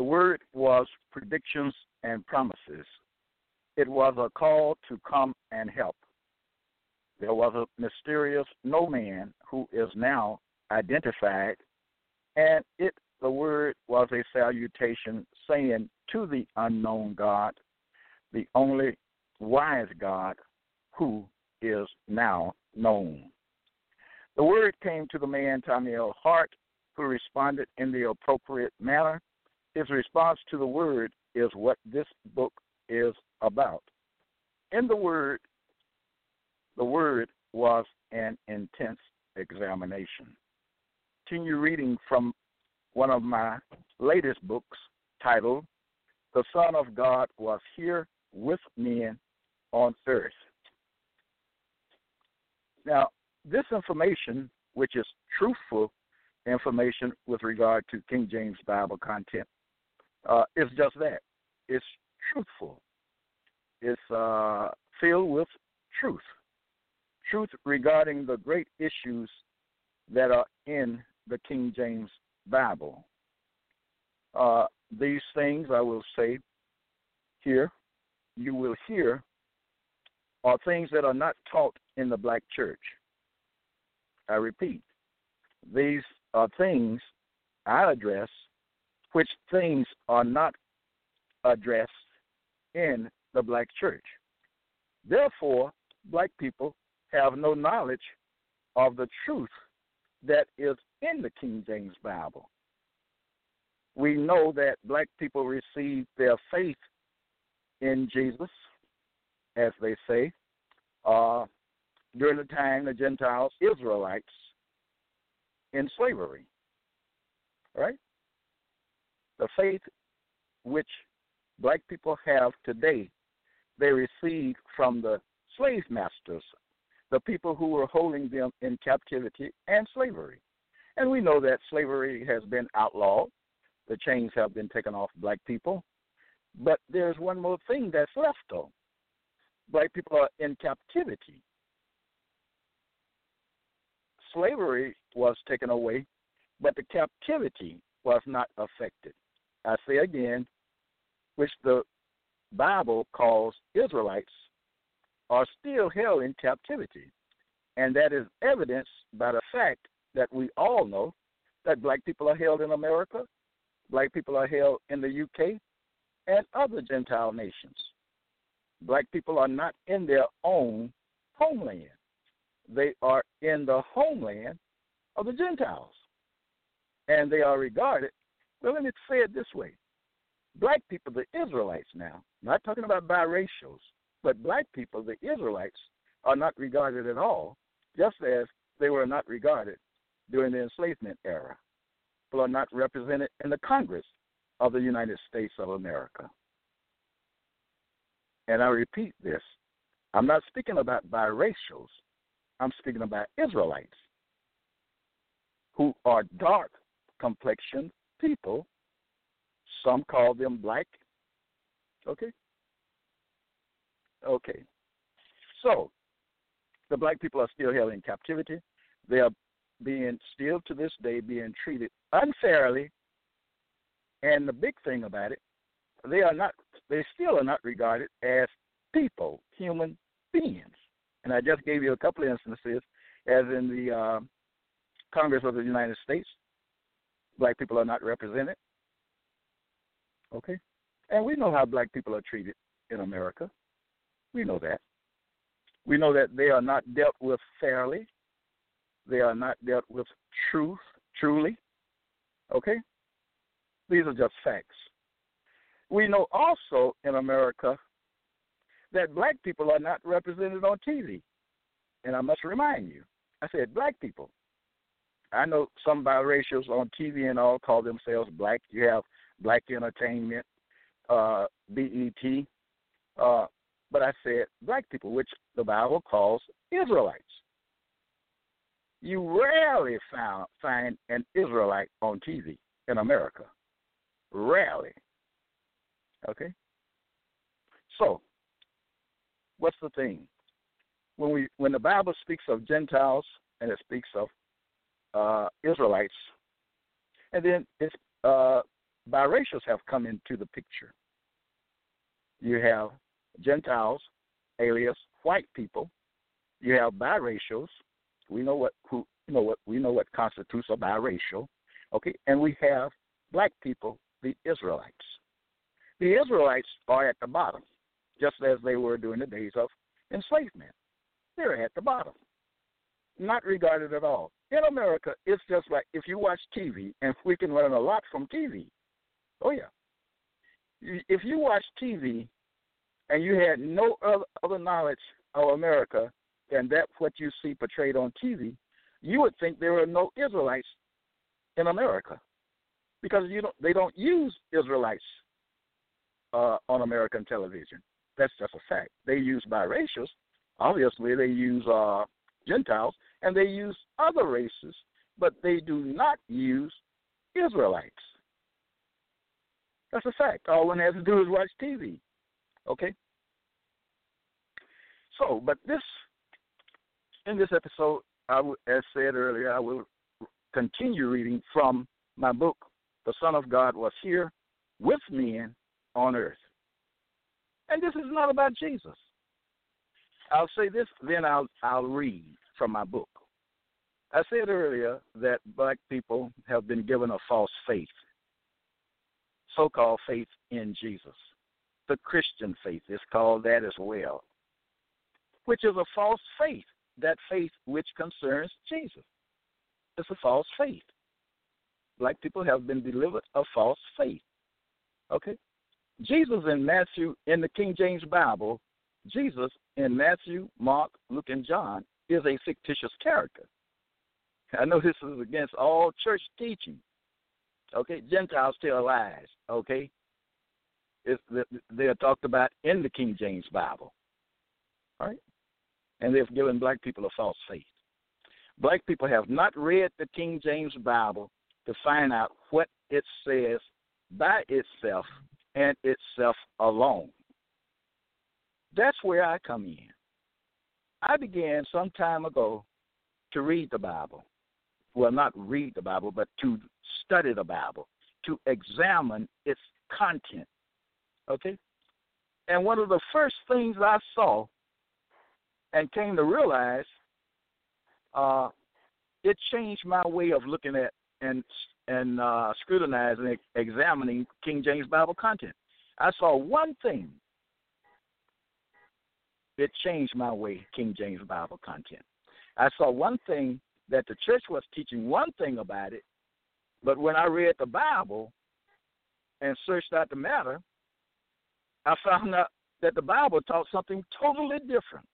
The Word was predictions and promises. It was a call to come and help. There was a mysterious no man who is now identified, and it, the Word, was a salutation saying to the unknown God, the only wise God who is now known. The word came to the man Tommy L. Hart who responded in the appropriate manner. His response to the word is what this book is about. In the word, the word was an intense examination. Continue reading from one of my latest books titled The Son of God Was Here with Men on Earth. Now, this information, which is truthful information with regard to King James Bible content uh, is just that. It's truthful. It's uh, filled with truth. Truth regarding the great issues that are in the King James Bible. Uh, these things I will say here, you will hear, are things that are not taught in the black church. I repeat, these are things I address, which things are not addressed in the black church. Therefore, black people have no knowledge of the truth that is in the King James Bible. We know that black people receive their faith in Jesus, as they say, uh, during the time the Gentiles, Israelites, in slavery. Right? The faith which black people have today, they received from the slave masters, the people who were holding them in captivity and slavery. And we know that slavery has been outlawed. The chains have been taken off black people. But there's one more thing that's left, though. Black people are in captivity slavery was taken away, but the captivity was not affected. I say again, which the Bible calls Israelites are still held in captivity. And that is evidenced by the fact that we all know that black people are held in America, black people are held in the UK, and other Gentile nations. Black people are not in their own homeland they are in the homeland of the Gentiles. And they are regarded, well, let me say it this way black people, the Israelites now, not talking about biracials, but black people, the Israelites, are not regarded at all, just as they were not regarded during the enslavement era. People are not represented in the Congress of the United States of America. And I repeat this I'm not speaking about biracials, I'm speaking about Israelites who are dark complexion people. Some call them black. Okay? Okay. So, the black people are still held in captivity. They are being, still to this day, being treated unfairly. And the big thing about it, they are not, they still are not regarded as people, human beings. And I just gave you a couple of instances, as in the uh, Congress of the United States, black people are not represented. Okay? And we know how black people are treated in America. We know that. We know that they are not dealt with fairly. They are not dealt with truth, truly. Okay? These are just facts. We know also in America that black people are not represented on TV. And I must remind you, I said black people. I know some biracials on TV and all call themselves black. You have Black Entertainment, uh, BET, uh, but I said black people, which the Bible calls Israelites. You rarely found, find an Israelite on TV in America. Rarely. Okay? So, what's the thing? When we when the Bible speaks of Gentiles and it speaks of uh, Israelites, and then it's uh, biracials have come into the picture. You have Gentiles, alias white people. You have biracials. We know what who you know what we know what constitutes a biracial. Okay, and we have black people, the Israelites. The Israelites are at the bottom, just as they were during the days of enslavement. They're at the bottom, not regarded at all. In America, it's just like if you watch TV, and we can learn a lot from TV. Oh yeah. If you watch TV and you had no other, other knowledge of America than that what you see portrayed on TV, you would think there were no Israelites in America because you don't they don't use Israelites uh, on American television. That's just a fact. They use biracials. Obviously, they use uh, Gentiles and they use other races, but they do not use Israelites. That's a fact. All one has to do is watch TV. Okay? So, but this, in this episode, I as said earlier, I will continue reading from my book, The Son of God Was Here with Men on Earth. And this is not about Jesus. I'll say this, then I'll I'll read from my book. I said earlier that black people have been given a false faith, so called faith in Jesus. The Christian faith is called that as well, which is a false faith, that faith which concerns Jesus. It's a false faith. Black people have been delivered a false faith. Okay? Jesus in Matthew, in the King James Bible, Jesus in Matthew, Mark, Luke, and John is a fictitious character. I know this is against all church teaching. Okay, Gentiles tell lies. Okay, it's, they are talked about in the King James Bible. All right, and they've given black people a false faith. Black people have not read the King James Bible to find out what it says by itself and itself alone. That's where I come in. I began some time ago to read the Bible. Well, not read the Bible, but to study the Bible, to examine its content. Okay? And one of the first things I saw and came to realize, uh, it changed my way of looking at and and uh, scrutinizing, examining King James Bible content. I saw one thing it changed my way, King James Bible content. I saw one thing that the church was teaching one thing about it, but when I read the Bible and searched out the matter, I found out that the Bible taught something totally different.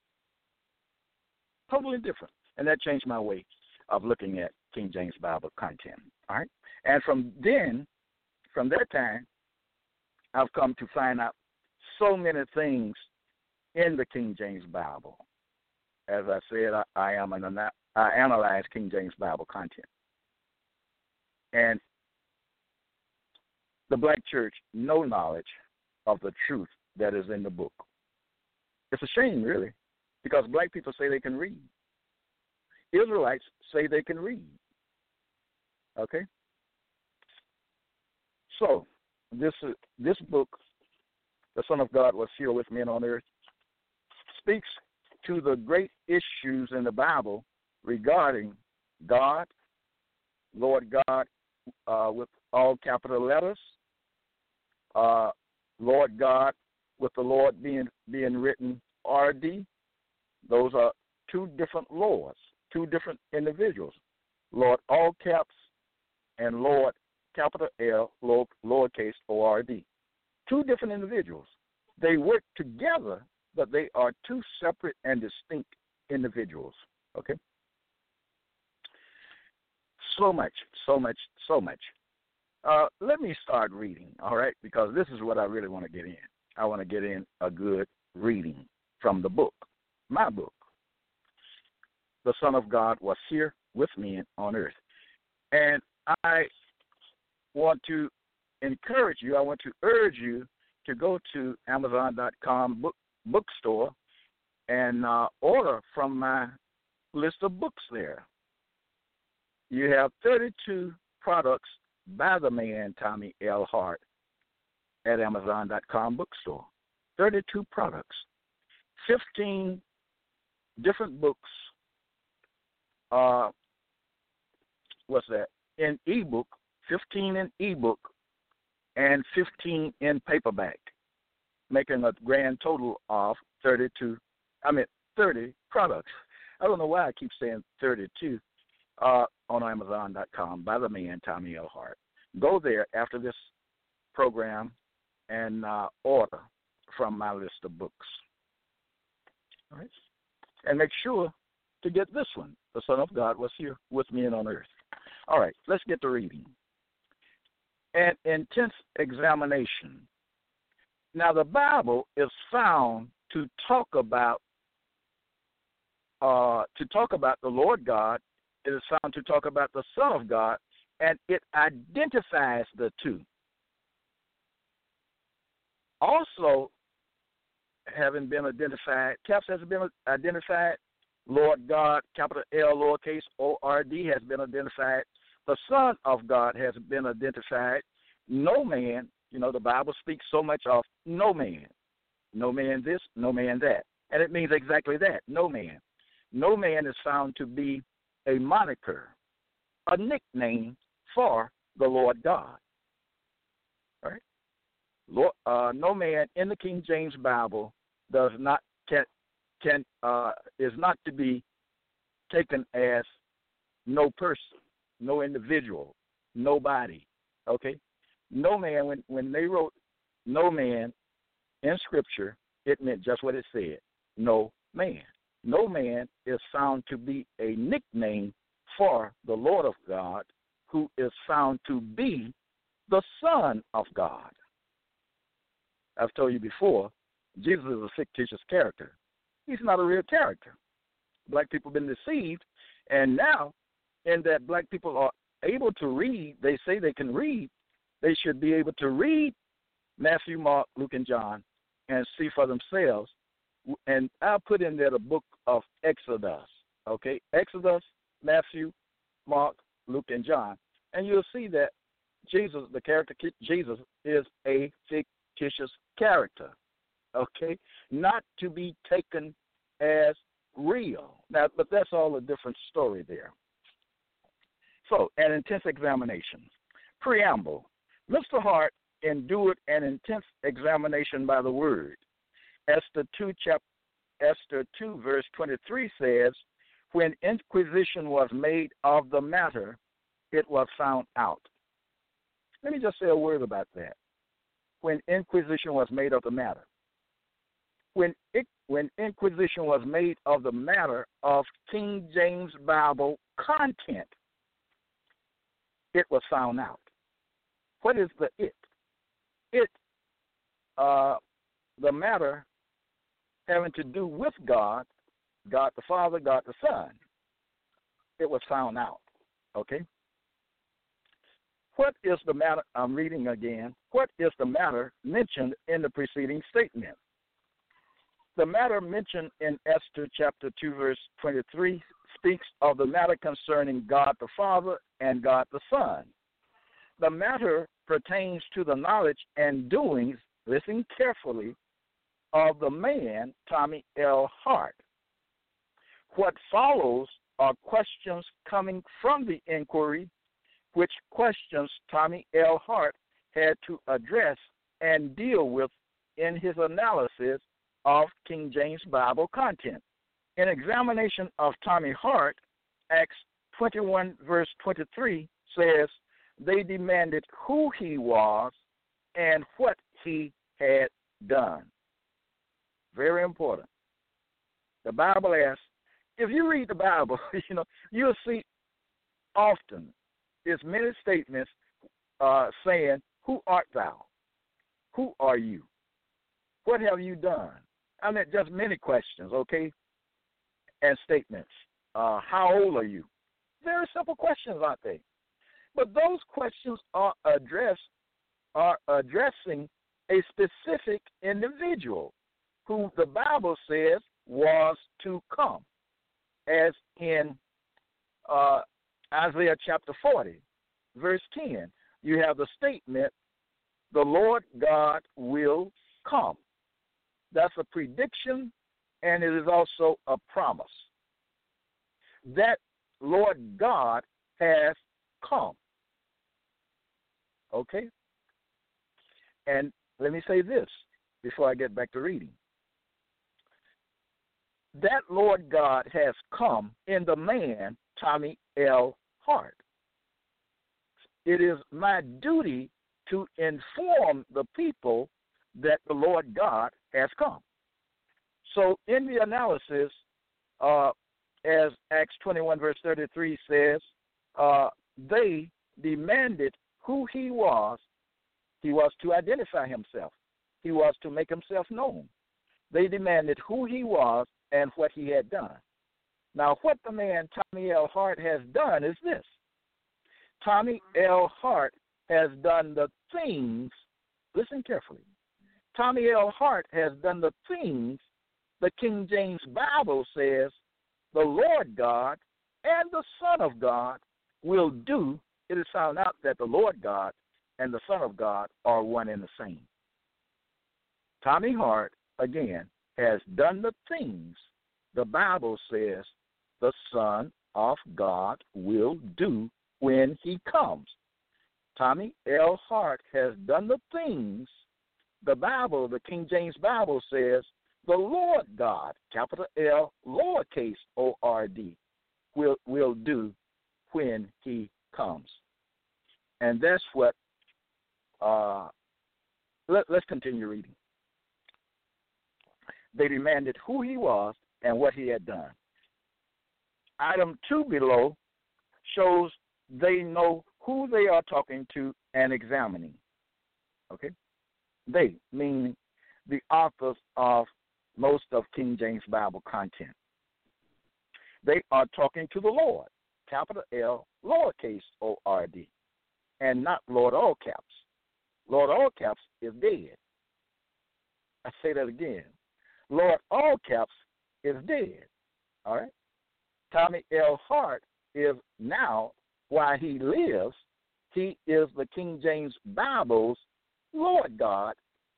Totally different. And that changed my way of looking at King James Bible content. All right? And from then, from that time, I've come to find out so many things in the King James Bible. As I said, I, I am an I analyze King James Bible content, and the black church no knowledge of the truth that is in the book. It's a shame, really, because black people say they can read. Israelites say they can read. Okay. So this this book, the Son of God was here with men on earth speaks to the great issues in the Bible regarding God, Lord God, uh, with all capital letters, uh, Lord God with the Lord being being written RD. Those are two different lords, two different individuals. Lord all caps and Lord capital L lowercase O R D. Two different individuals. They work together, but they are two separate and distinct individuals. Okay? So much, so much, so much. Uh, let me start reading, all right? Because this is what I really want to get in. I want to get in a good reading from the book, my book. The Son of God was here with me on earth. And I want to encourage you, I want to urge you to go to Amazon.com book, bookstore and uh, order from my list of books there. You have 32 products by the man Tommy L. Hart at Amazon.com bookstore. 32 products, 15 different books. Uh, what's that? In ebook, 15 in ebook, and 15 in paperback, making a grand total of 32. I mean, 30 products. I don't know why I keep saying 32 uh, on Amazon.com by the man Tommy L. Hart. Go there after this program and uh, order from my list of books. All right, and make sure to get this one. The Son of God was here with me and on earth. All right, let's get to reading. An intense examination. Now, the Bible is found to talk about uh, to talk about the Lord God it is found to talk about the Son of God, and it identifies the two. Also, having been identified, caps has been identified, Lord God, capital L, lowercase O R D has been identified, the Son of God has been identified. No man, you know, the Bible speaks so much of no man. No man this, no man that. And it means exactly that no man. No man is found to be a moniker, a nickname for the Lord God. Right? Lord, uh, no man in the King James Bible does not can can uh, is not to be taken as no person, no individual, nobody. Okay, no man. When when they wrote no man in Scripture, it meant just what it said. No man no man is found to be a nickname for the Lord of God, who is found to be the Son of God. I've told you before, Jesus is a fictitious character. He's not a real character. Black people have been deceived, and now, in that black people are able to read, they say they can read, they should be able to read Matthew, Mark, Luke, and John and see for themselves and I'll put in there the book of Exodus. Okay, Exodus, Matthew, Mark, Luke, and John, and you'll see that Jesus, the character Jesus, is a fictitious character. Okay, not to be taken as real. Now, but that's all a different story there. So, an intense examination. Preamble. Mr. Hart endured an intense examination by the Word Esther 2, chapter, Esther 2, verse 23 says, When inquisition was made of the matter, it was found out. Let me just say a word about that. When inquisition was made of the matter. When, it, when inquisition was made of the matter of King James Bible content, it was found out. What is the it? It, uh, the matter having to do with God, God the Father, God the Son. It was found out. Okay? What is the matter? I'm reading again. What is the matter mentioned in the preceding statement? The matter mentioned in Esther chapter 2, verse 23 speaks of the matter concerning God the Father and God the Son. The matter pertains to the knowledge and doings, listen carefully, of the man, Tommy L. Hart. What follows are questions coming from the inquiry, which questions Tommy L. Hart had to address and deal with in his analysis of King James Bible content. An examination of Tommy Hart, Acts 21, verse 23 says, They demanded who he was and what he had done. Very important. The Bible asks, if you read the Bible, you know, you'll see often there's many statements uh, saying, Who art thou? Who are you? What have you done? I mean, just many questions, okay? And statements. Uh, how old are you? Very simple questions, aren't they? But those questions are addressed are addressing a specific individual who the Bible says was to come, as in uh, Isaiah chapter 40, verse 10. You have the statement, the Lord God will come. That's a prediction, and it is also a promise. That Lord God has come. Okay? And let me say this before I get back to reading. That Lord God has come in the man, Tommy L. Hart. It is my duty to inform the people that the Lord God has come. So, in the analysis, uh, as Acts 21, verse 33 says, uh, they demanded who he was. He was to identify himself, he was to make himself known. They demanded who he was and what he had done. Now, what the man Tommy L. Hart has done is this Tommy L. Hart has done the things, listen carefully. Tommy L. Hart has done the things the King James Bible says the Lord God and the Son of God will do. It is found out that the Lord God and the Son of God are one and the same. Tommy Hart, again, has done the things the Bible says the Son of God will do when he comes. Tommy L. Hart has done the things the Bible, the King James Bible says the Lord God, capital L, lowercase O R D, will will do when he comes. And that's what uh, let, let's continue reading. They demanded who he was and what he had done. Item two below shows they know who they are talking to and examining. Okay? They, meaning the authors of most of King James Bible content. They are talking to the Lord, capital L, lowercase O R D, and not Lord all caps. Lord all caps is dead. I say that again. Lord all caps is dead. All right? Tommy L. Hart is now, while he lives, he is the King James Bible's Lord God,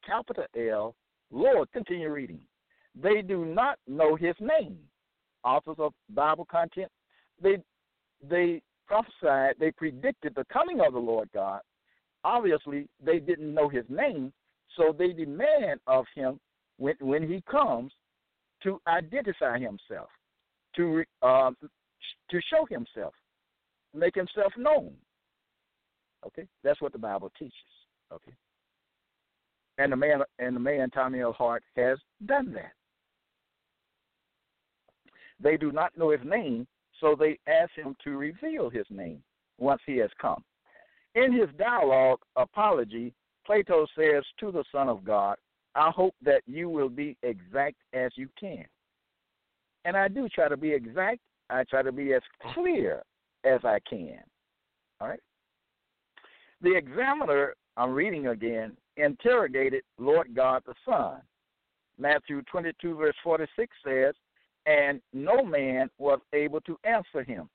capital L, Lord. Continue reading. They do not know his name. Authors of Bible content, they they prophesied, they predicted the coming of the Lord God. Obviously, they didn't know his name, so they demand of him when when he comes to identify himself, to uh, to show himself, make himself known. Okay, that's what the Bible teaches. Okay, and the man and the man Tommy L. Hart has done that. They do not know his name, so they ask him to reveal his name once he has come. In his dialogue, Apology, Plato says to the Son of God, I hope that you will be exact as you can. And I do try to be exact. I try to be as clear as I can. All right? The examiner, I'm reading again, interrogated Lord God the Son. Matthew 22, verse 46 says, And no man was able to answer him.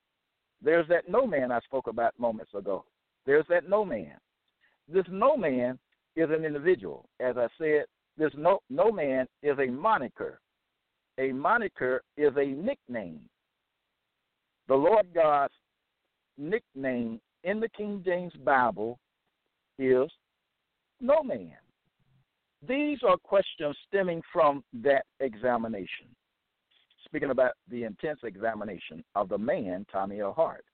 There's that no man I spoke about moments ago. There's that no man. This no man is an individual. As I said, this no no man is a moniker. A moniker is a nickname. The Lord God's nickname in the King James Bible is no man. these are questions stemming from that examination. Speaking about the intense examination of the man, Tommy L. Hart,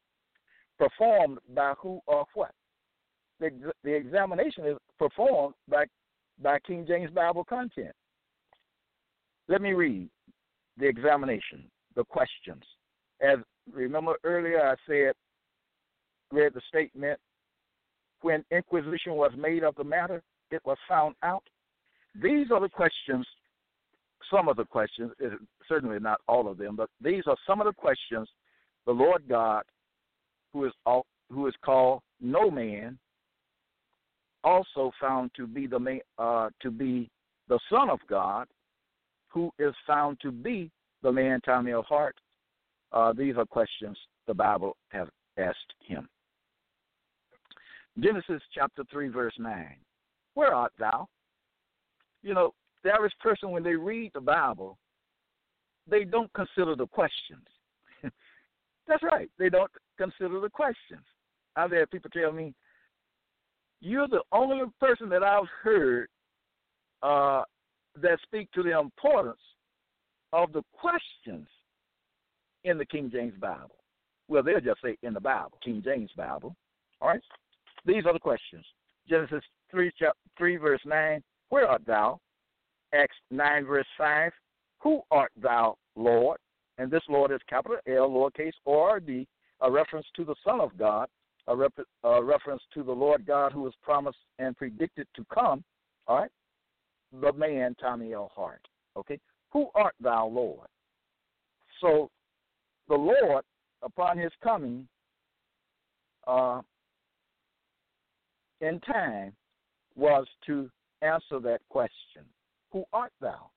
performed by who or what? The, the examination is performed by, by King James Bible content. Let me read the examination, the questions. As remember earlier, I said, read the statement when inquisition was made of the matter, it was found out. These are the questions, some of the questions, certainly not all of them, but these are some of the questions the Lord God, who is all, who is called no man, also found to be the uh, to be the Son of God, who is found to be the man Tommy L. Hart. Uh, these are questions the Bible has asked him. Genesis chapter 3, verse 9. Where art thou? You know, the average person, when they read the Bible, they don't consider the questions. That's right. They don't consider the questions. I've had people tell me, you're the only person that I've heard uh, that speak to the importance of the questions in the King James Bible. Well, they'll just say in the Bible, King James Bible. All right? These are the questions. Genesis 3, chapter 3 verse 9, Where art thou? Acts 9, verse 5, Who art thou, Lord? And this Lord is capital L, lowercase o r d, a reference to the Son of God, a, rep- a reference to the Lord God who was promised and predicted to come. All right? The man, Tommy L. Hart. Okay? Who art thou, Lord? So the Lord, upon his coming, uh, in time was to answer that question Who art thou?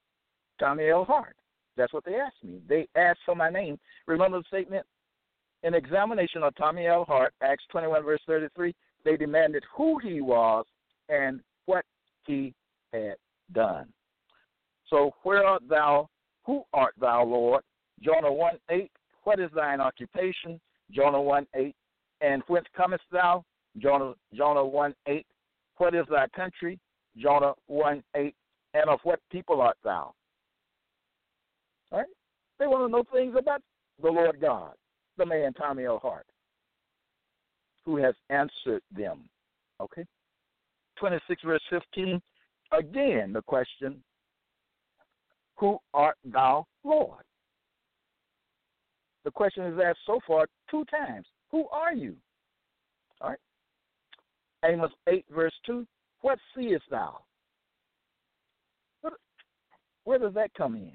Tommy L. Hart. That's what they asked me. They asked for my name. Remember the statement? In examination of Tommy L. Hart, Acts 21, verse 33, they demanded who he was and what he had done. So, where art thou? Who art thou, Lord? Jonah 1 8, what is thine occupation? Jonah 1 8, and whence comest thou? Jonah, Jonah 1 8. What is thy country? Jonah 1 8. And of what people art thou? Right? They want to know things about the Lord God, the man Tommy L. Hart, who has answered them. Okay? 26 verse 15. Again, the question, Who art thou, Lord? The question is asked so far two times. Who are you? All right. Amos 8, verse 2, what seest thou? Where does that come in?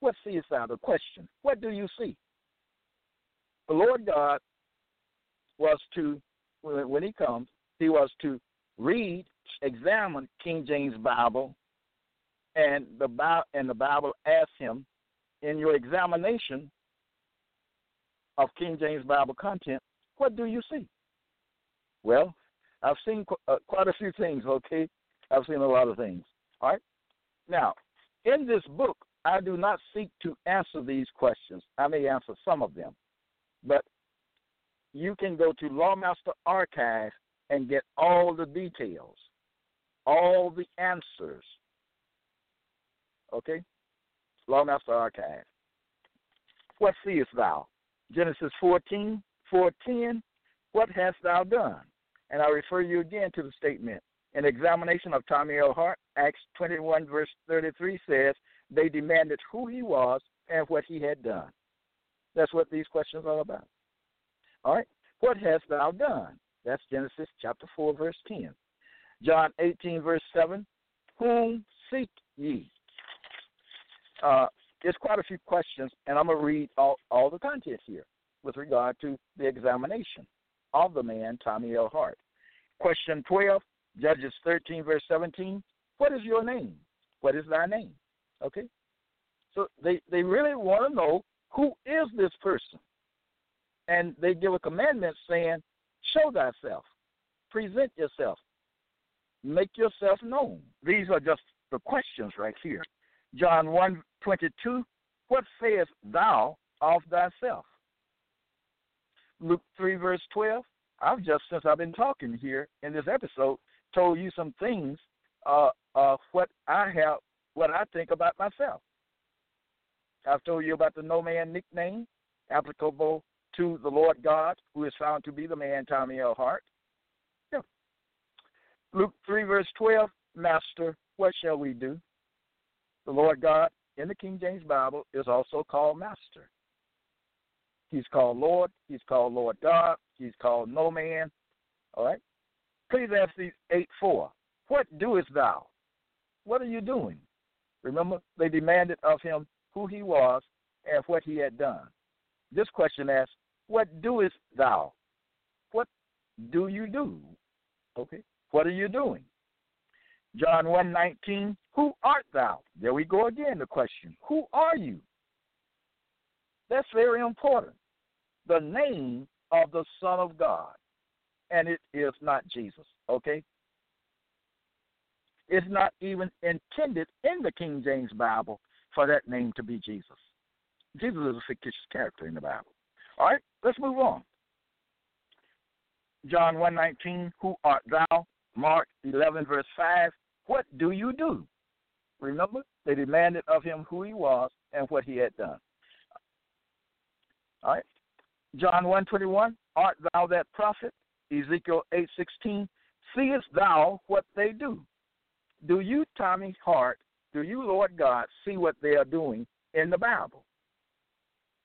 What seest thou? The question. What do you see? The Lord God was to, when he comes, he was to read, examine King James Bible, and the Bible, and the Bible asked him, in your examination of King James Bible content, what do you see? Well, I've seen qu- uh, quite a few things, okay? I've seen a lot of things. All right? Now, in this book, I do not seek to answer these questions. I may answer some of them, but you can go to Lawmaster Archive and get all the details, all the answers. Okay? Lawmaster Archive. What seest thou? Genesis 14, 410. What hast thou done? And I refer you again to the statement. An examination of Tommy L. Hart, Acts 21, verse 33 says, they demanded who he was and what he had done. That's what these questions are about. All right. What hast thou done? That's Genesis chapter 4, verse 10. John 18, verse 7. Whom seek ye? Uh, there's quite a few questions, and I'm going to read all, all the content here with regard to the examination of the man, Tommy L. Hart. Question 12, Judges 13, verse 17. What is your name? What is thy name? Okay? So they, they really want to know who is this person? And they give a commandment saying, show thyself, present yourself, make yourself known. These are just the questions right here. John 1 22, what sayest thou of thyself? Luke 3, verse 12, I've just, since I've been talking here in this episode, told you some things uh, uh, what I have, what I think about myself. I've told you about the no man nickname applicable to the Lord God, who is found to be the man Tommy L. Hart. Yeah. Luke 3, verse 12 Master, what shall we do? The Lord God in the King James Bible is also called Master. He's called Lord. He's called Lord God. He's called no man. All right? Ecclesiastes 8 4. What doest thou? What are you doing? Remember, they demanded of him who he was and what he had done. This question asks, What doest thou? What do you do? Okay. What are you doing? John 1 19, Who art thou? There we go again, the question. Who are you? That's very important. The name of the Son of God. And it is not Jesus. Okay? It's not even intended in the King James Bible for that name to be Jesus. Jesus is a fictitious character in the Bible. All right, let's move on. John 1:19, who art thou? Mark 11 verse 5, what do you do? Remember, they demanded of him who he was and what he had done. All right. John 1:21, art thou that prophet? Ezekiel 8:16, seest thou what they do? Do you, Tommy Hart, do you, Lord God, see what they are doing in the Bible?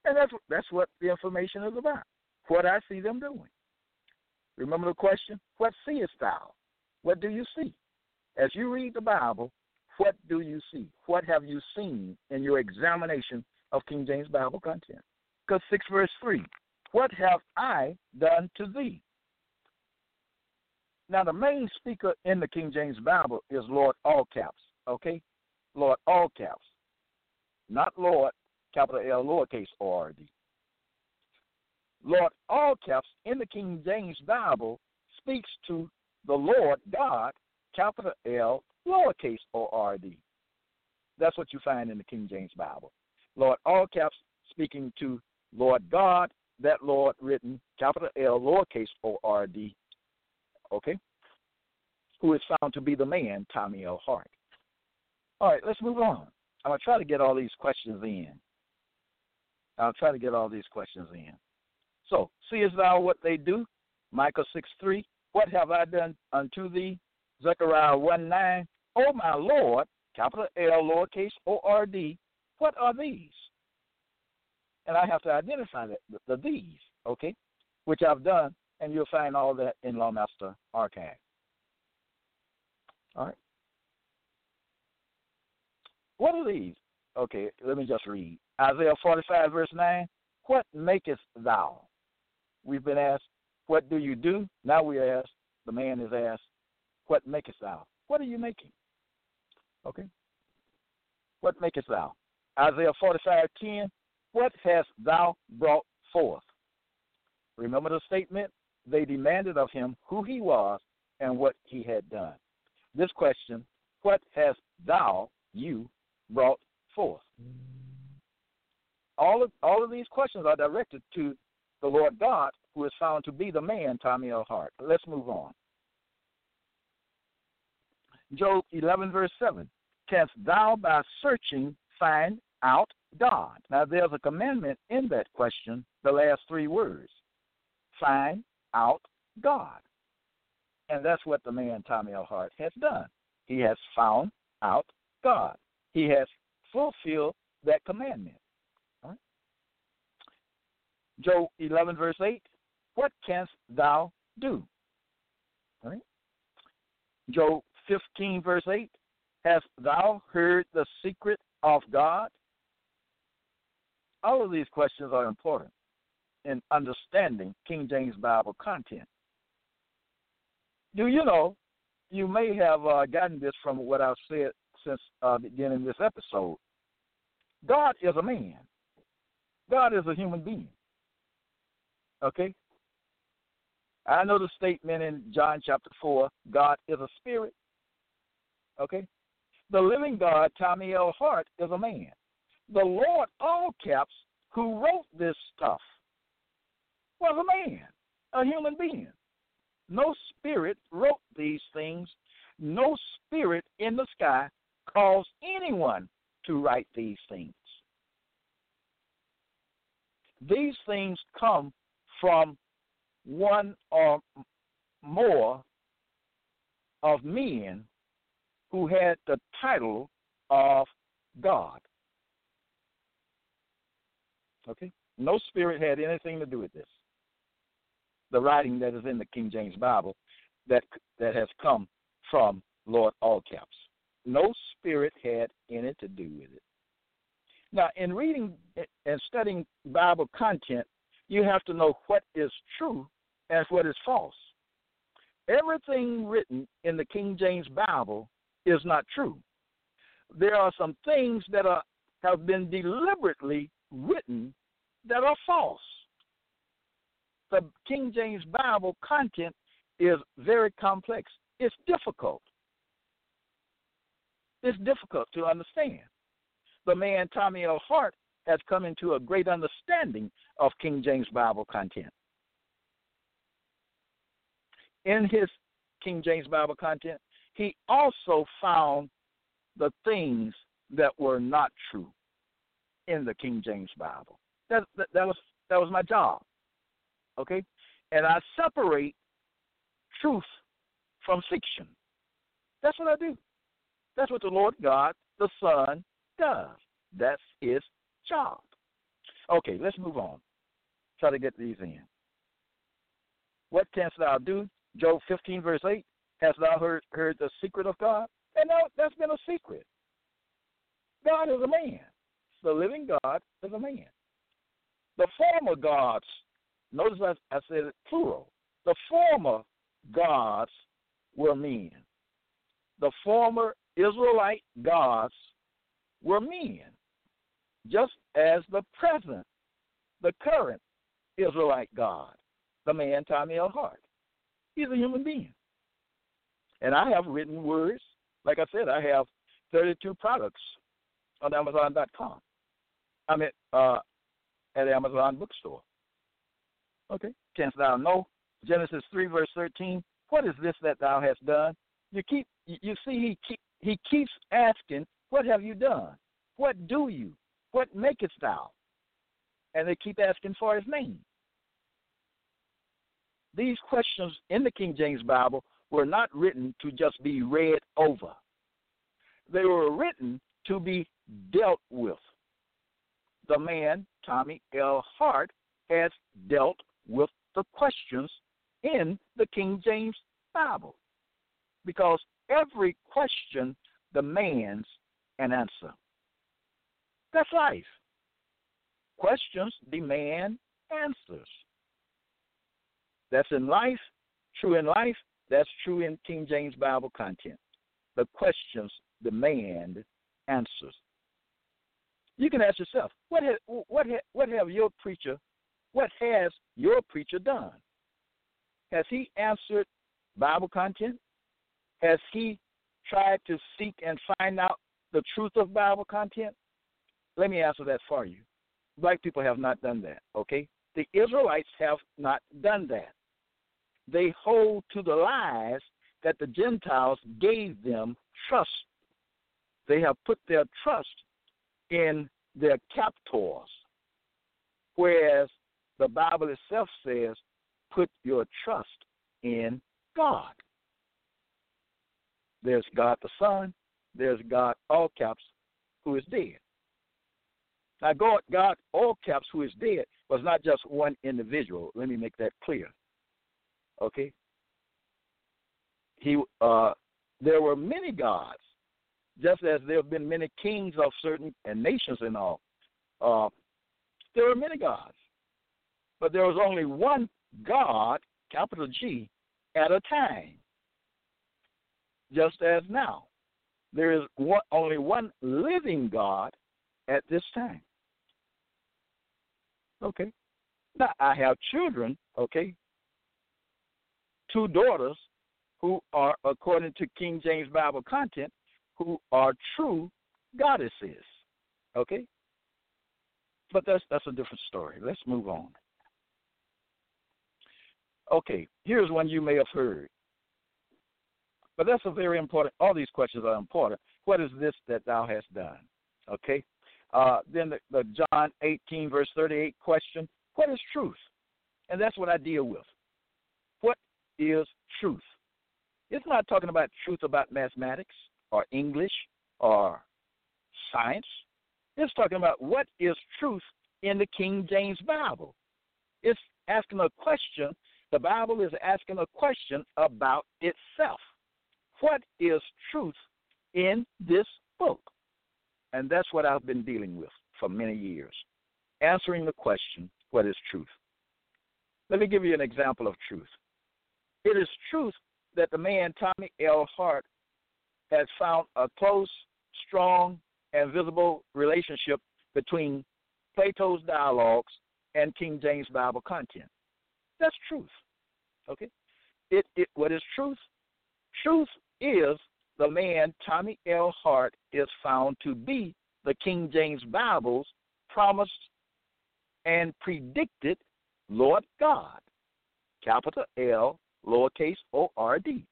And that's that's what the information is about. What I see them doing. Remember the question? What seest thou? What do you see? As you read the Bible, what do you see? What have you seen in your examination of King James Bible content? Because 6 verse 3, what have I done to thee? Now, the main speaker in the King James Bible is Lord all caps, okay? Lord all caps. Not Lord, capital L, lowercase o r d. Lord all caps in the King James Bible speaks to the Lord God, capital L, lowercase o r d. That's what you find in the King James Bible. Lord all caps speaking to Lord God, that Lord written capital L, lowercase o r d, okay, who is found to be the man, Tommy L. Hart. All right, let's move on. I'm going to try to get all these questions in. I'll try to get all these questions in. So, seest thou what they do? Micah 6 3. What have I done unto thee? Zechariah 1 9. Oh, my Lord, capital L, lowercase O R D, what are these? And I have to identify the, the these, okay, which I've done and you'll find all that in Lawmaster Archive. All right. What are these? Okay, let me just read. Isaiah 45, verse 9. What makest thou? We've been asked, What do you do? Now we ask, the man is asked, What makest thou? What are you making? Okay. What makest thou? Isaiah 45, 10. What hast thou brought forth? Remember the statement? They demanded of him who he was and what he had done. This question, what hast thou, you, brought forth? All of, all of these questions are directed to the Lord God, who is found to be the man, Tommy L. Hart. Let's move on. Job 11, verse 7. Canst thou by searching find out God? Now, there's a commandment in that question, the last three words. Find out God. And that's what the man Tommy L. Hart has done. He has found out God. He has fulfilled that commandment. Right? Job 11, verse 8 What canst thou do? Right? Job 15, verse 8 Hast thou heard the secret of God? All of these questions are important in understanding King James Bible content. Do you know? You may have uh, gotten this from what I've said since uh, beginning this episode. God is a man. God is a human being. Okay? I know the statement in John chapter 4 God is a spirit. Okay? The living God, Tommy L. Hart, is a man. The Lord, all caps, who wrote this stuff was a man, a human being. No spirit wrote these things no spirit in the sky caused anyone to write these things. These things come from one or more of men who had the title of God. Okay? No spirit had anything to do with this. The writing that is in the King James Bible that that has come from Lord Allcaps. No spirit had any to do with it. Now, in reading and studying Bible content, you have to know what is true and what is false. Everything written in the King James Bible is not true. There are some things that are have been deliberately written that are false. The King James Bible content is very complex. It's difficult. It's difficult to understand. The man Tommy L. Hart has come into a great understanding of King James Bible content. In his King James Bible content, he also found the things that were not true in the King James Bible. That, that, that was that was my job. Okay? And I separate truth from fiction. That's what I do. That's what the Lord God, the Son, does. That's his job. Okay, let's move on. Try to get these in. What canst thou do? Job 15, verse 8. Hast thou heard, heard the secret of God? And that, that's been a secret. God is a man. The living God is a man. The former gods, notice I, I said it plural. The former gods were men. The former Israelite gods were men, just as the present, the current Israelite God, the man Tommy L. Hart. He's a human being. And I have written words. Like I said, I have 32 products on Amazon.com. I mean, uh, at Amazon bookstore. Okay. Canst thou know? Genesis 3, verse 13. What is this that thou hast done? You keep, you see, he keep, he keeps asking, What have you done? What do you? What makest thou? And they keep asking for his name. These questions in the King James Bible were not written to just be read over, they were written to be dealt with. The man, Tommy L. Hart, has dealt with the questions in the King James Bible because every question demands an answer. That's life. Questions demand answers. That's in life, true in life, that's true in King James Bible content. The questions demand answers. You can ask yourself, what what what have your preacher, what has your preacher done? Has he answered Bible content? Has he tried to seek and find out the truth of Bible content? Let me answer that for you. Black people have not done that, okay? The Israelites have not done that. They hold to the lies that the Gentiles gave them trust. They have put their trust in their captors, whereas the Bible itself says, put your trust in God. There's God the Son, there's God, all caps, who is dead. Now, God, God, all caps, who is dead, was not just one individual. Let me make that clear. Okay? He, uh, there were many gods, just as there have been many kings of certain and nations and all. Uh, there were many gods, but there was only one God, capital G, at a time just as now. There is one, only one living God at this time. Okay. Now, I have children, okay, two daughters who are, according to King James Bible content, who are true goddesses. Okay? But that's that's a different story. Let's move on. Okay, here's one you may have heard. But that's a very important. All these questions are important. What is this that thou hast done? Okay. Uh, then the, the John 18 verse 38 question: What is truth? And that's what I deal with. What is truth? It's not talking about truth about mathematics or English or science. It's talking about what is truth in the King James Bible. It's asking a question. The Bible is asking a question about itself. What is truth in this book? And that's what I've been dealing with for many years, answering the question, what is truth? Let me give you an example of truth. It is truth that the man Tommy L. Hart has found a close, strong, and visible relationship between Plato's dialogues and King James Bible content. That's truth. Okay? It, it what is truth? Truth is the man Tommy L. Hart is found to be the King James Bible's promised and predicted Lord God. Capital L, lowercase o r d.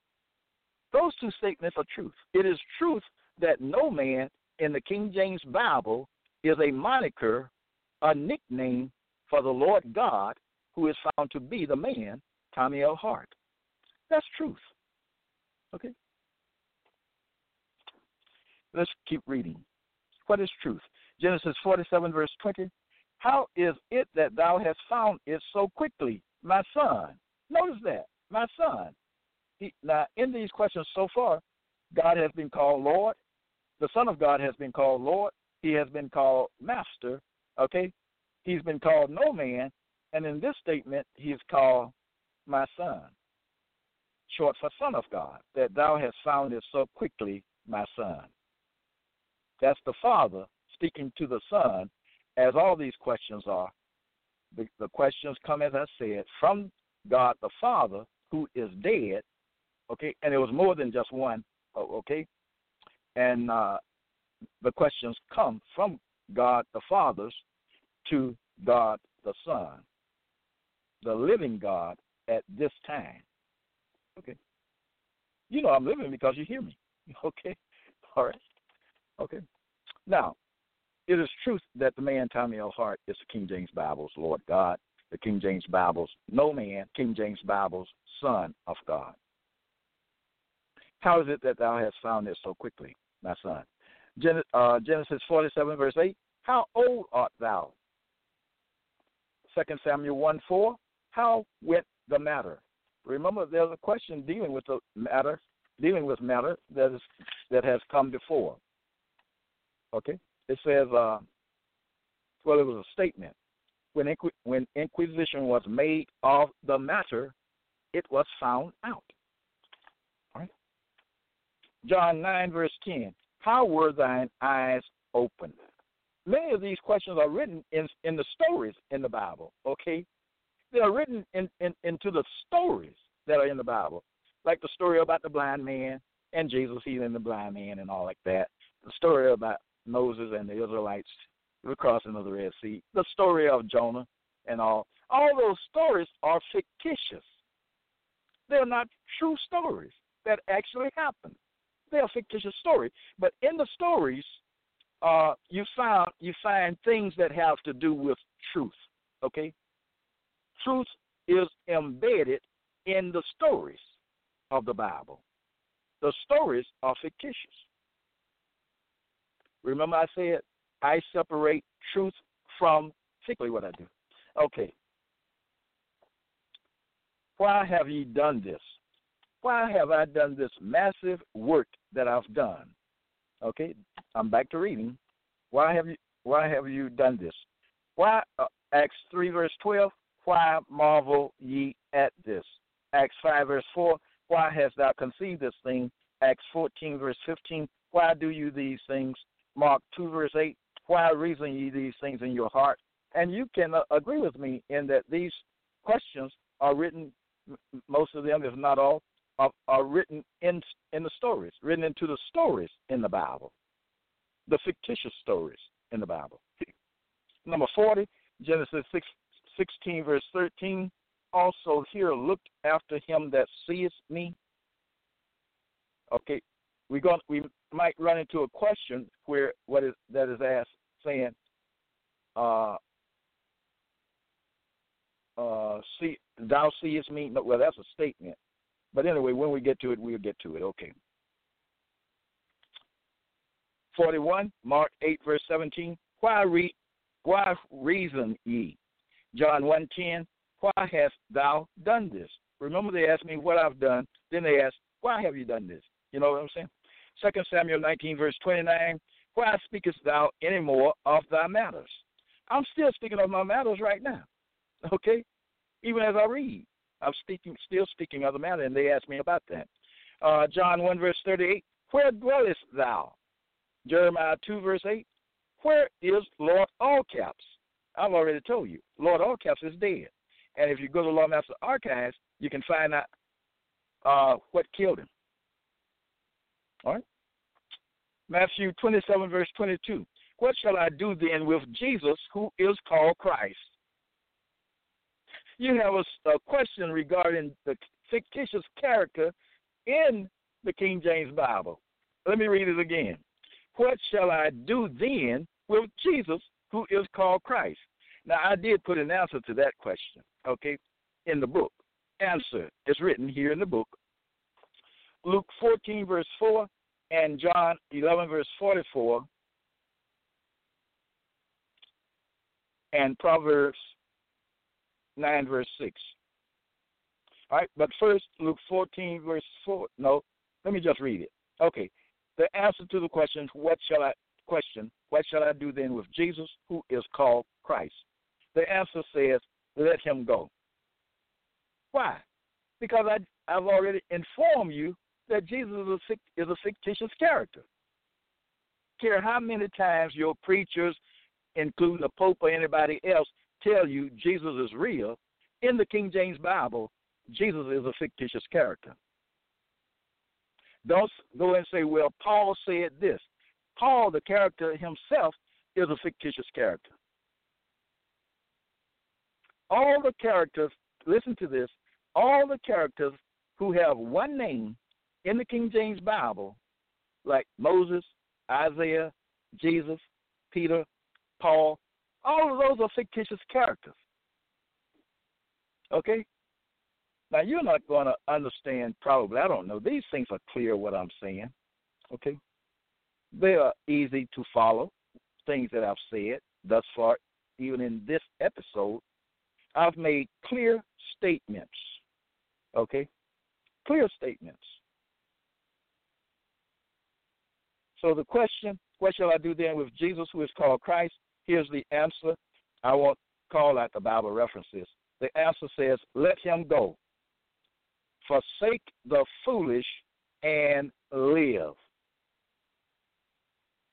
Those two statements are truth. It is truth that no man in the King James Bible is a moniker, a nickname for the Lord God who is found to be the man, Tommy L. Hart. That's truth. Okay? Let's keep reading. What is truth? Genesis 47, verse 20. How is it that thou hast found it so quickly, my son? Notice that, my son. He, now, in these questions so far, God has been called Lord. The Son of God has been called Lord. He has been called Master. Okay? He's been called no man. And in this statement, he is called my son, short for Son of God, that thou hast found it so quickly, my son. That's the Father speaking to the Son, as all these questions are. The, the questions come, as I said, from God the Father, who is dead. Okay, and it was more than just one. Okay, and uh, the questions come from God the Father's to God the Son, the living God at this time. Okay. You know I'm living because you hear me. Okay. All right. Okay. Now, it is truth that the man Tommy L. Hart is the King James Bible's Lord God, the King James Bible's no man, King James Bible's Son of God. How is it that thou hast found this so quickly, my son? Uh, Genesis 47, verse 8. How old art thou? 2 Samuel 1 4. How went the matter? Remember, there's a question dealing with the matter, dealing with matter that is that has come before. Okay, it says, uh, well, it was a statement. When inqu- when inquisition was made of the matter, it was found out. All right. John nine verse ten. How were thine eyes opened? Many of these questions are written in in the stories in the Bible. Okay, they are written in, in into the stories that are in the Bible, like the story about the blind man and Jesus healing the blind man and all like that. The story about Moses and the Israelites crossing of the Red Sea, the story of Jonah and all. All those stories are fictitious. They're not true stories that actually happened. They're fictitious story. But in the stories, uh, you find you find things that have to do with truth. Okay? Truth is embedded in the stories of the Bible. The stories are fictitious. Remember, I said I separate truth from particularly what I do. Okay. Why have ye done this? Why have I done this massive work that I've done? Okay, I'm back to reading. Why have you Why have you done this? Why uh, Acts three verse twelve? Why marvel ye at this? Acts five verse four. Why hast thou conceived this thing? Acts fourteen verse fifteen. Why do you these things? Mark 2, verse 8, why reason ye these things in your heart? And you can uh, agree with me in that these questions are written, most of them, if not all, are, are written in in the stories, written into the stories in the Bible, the fictitious stories in the Bible. Number 40, Genesis 6, 16, verse 13. Also here looked after him that seeth me. Okay, we going we might run into a question where what is that is asked saying, uh, uh, see, thou seest me. No, well, that's a statement. But anyway, when we get to it, we'll get to it. Okay. 41, Mark 8, verse 17. Why, re- why reason ye? John 1.10, why hast thou done this? Remember they asked me what I've done. Then they asked, why have you done this? You know what I'm saying? Second Samuel 19, verse 29, why speakest thou any more of thy matters? I'm still speaking of my matters right now. Okay? Even as I read. I'm speaking still speaking of the matter, and they asked me about that. Uh, John 1, verse 38, where dwellest thou? Jeremiah 2, verse 8, where is Lord All Caps? I've already told you. Lord All Caps is dead. And if you go to the Lawmaster Archives, you can find out uh, what killed him. All right? Matthew 27, verse 22. What shall I do then with Jesus, who is called Christ? You have a, a question regarding the fictitious character in the King James Bible. Let me read it again. What shall I do then with Jesus, who is called Christ? Now, I did put an answer to that question, okay, in the book. Answer is written here in the book. Luke 14, verse 4, and John 11, verse 44, and Proverbs 9, verse 6. All right, but first, Luke 14, verse 4. No, let me just read it. Okay, the answer to the question, what shall I question, what shall I do then with Jesus, who is called Christ? The answer says, let him go. Why? Because I, I've already informed you that Jesus is a, is a fictitious character. Care how many times your preachers, including the Pope or anybody else, tell you Jesus is real, in the King James Bible, Jesus is a fictitious character. Don't go and say, well, Paul said this. Paul, the character himself, is a fictitious character. All the characters, listen to this, all the characters who have one name in the King James Bible, like Moses, Isaiah, Jesus, Peter, Paul, all of those are fictitious characters. Okay? Now, you're not going to understand, probably, I don't know. These things are clear what I'm saying. Okay? They are easy to follow, things that I've said thus far, even in this episode. I've made clear statements. Okay? Clear statements. So the question, what shall I do then with Jesus who is called Christ? Here's the answer. I won't call out the Bible references. The answer says, let him go. Forsake the foolish and live.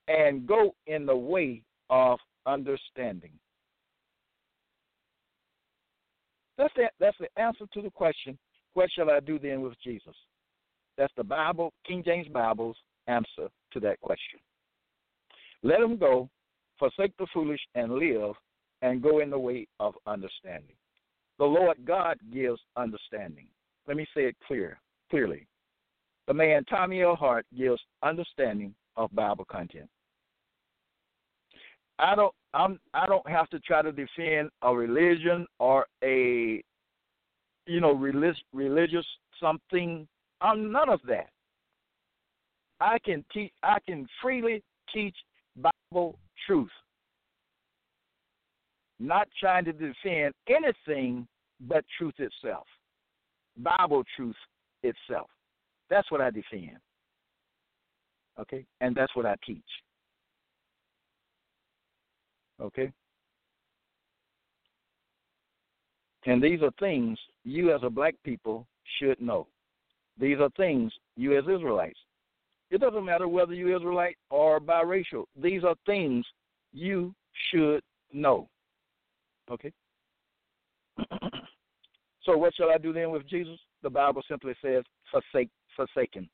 And go in the way of understanding. That's the, that's the answer to the question, what shall I do then with Jesus? That's the Bible, King James Bible's answer to that question. Let him go, forsake the foolish, and live, and go in the way of understanding. The Lord God gives understanding. Let me say it clear, clearly. The man Tommy L. Hart gives understanding of Bible content. I don't I'm I don't have to try to defend a religion or a you know religious religious something. I'm none of that. I can teach I can freely teach Bible truth. Not trying to defend anything but truth itself. Bible truth itself. That's what I defend. Okay? And that's what I teach. Okay? And these are things you as a black people should know. These are things you as Israelites it doesn't matter whether you're Israelite or biracial. These are things you should know. Okay? so what shall I do then with Jesus? The Bible simply says, forsake, forsaken.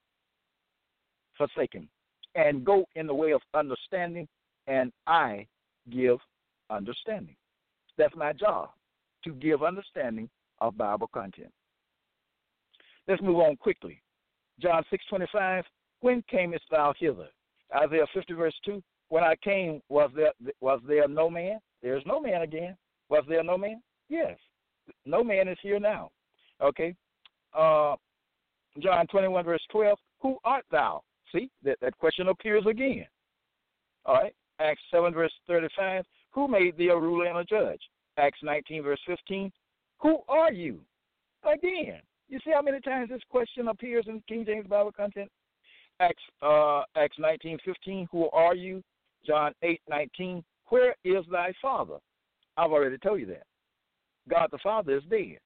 Forsaken. And go in the way of understanding, and I give understanding. That's my job, to give understanding of Bible content. Let's move on quickly John 6:25, when camest thou hither? Isaiah 50 verse 2, when I came, was there was there no man? There's no man again. Was there no man? Yes. No man is here now. Okay. Uh, John 21 verse 12, who art thou? See, that, that question appears again. All right. Acts 7 verse 35, who made thee a ruler and a judge? Acts 19 verse 15, who are you? Again. You see how many times this question appears in King James Bible content? Acts uh, Acts nineteen fifteen. Who are you? John eight nineteen. Where is thy father? I've already told you that. God the Father is dead.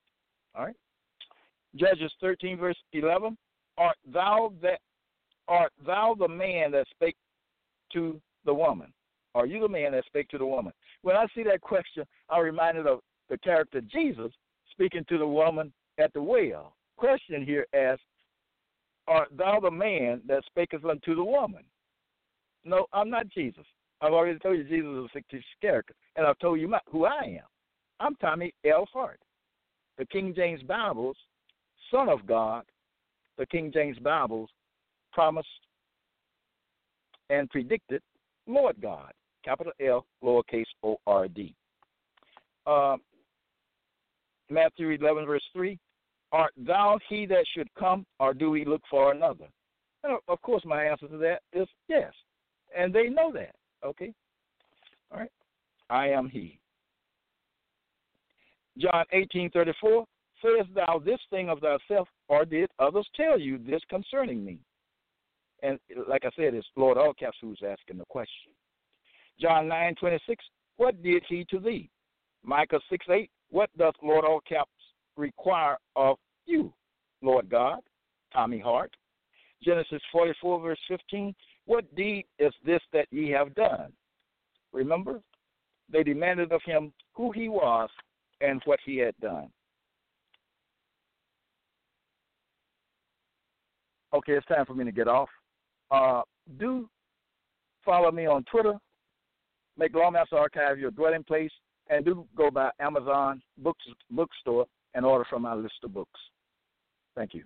All right. Judges thirteen verse eleven. Art thou that art thou the man that spake to the woman? Are you the man that spake to the woman? When I see that question, I'm reminded of the character Jesus speaking to the woman at the well. Question here asks, Art thou the man that spakest unto the woman? No, I'm not Jesus. I've already told you Jesus is a fictitious character, and I've told you my, who I am. I'm Tommy L. Hart, the King James Bible's Son of God, the King James Bible's promised and predicted Lord God, capital L, lowercase o r d. Uh, Matthew 11, verse 3 Art thou he that should come, or do we look for another? And of course, my answer to that is yes. And they know that. Okay? All right? I am he. John 18:34 Sayest thou this thing of thyself, or did others tell you this concerning me? And like I said, it's Lord All Caps who's asking the question. John 9:26 What did he to thee? Micah 6 8, What doth Lord All Caps require of you, Lord God, Tommy Hart. Genesis 44, verse 15, what deed is this that ye have done? Remember, they demanded of him who he was and what he had done. Okay, it's time for me to get off. Uh, do follow me on Twitter. Make Lawmaster Archive your dwelling place, and do go by Amazon books bookstore and order from our list of books. Thank you.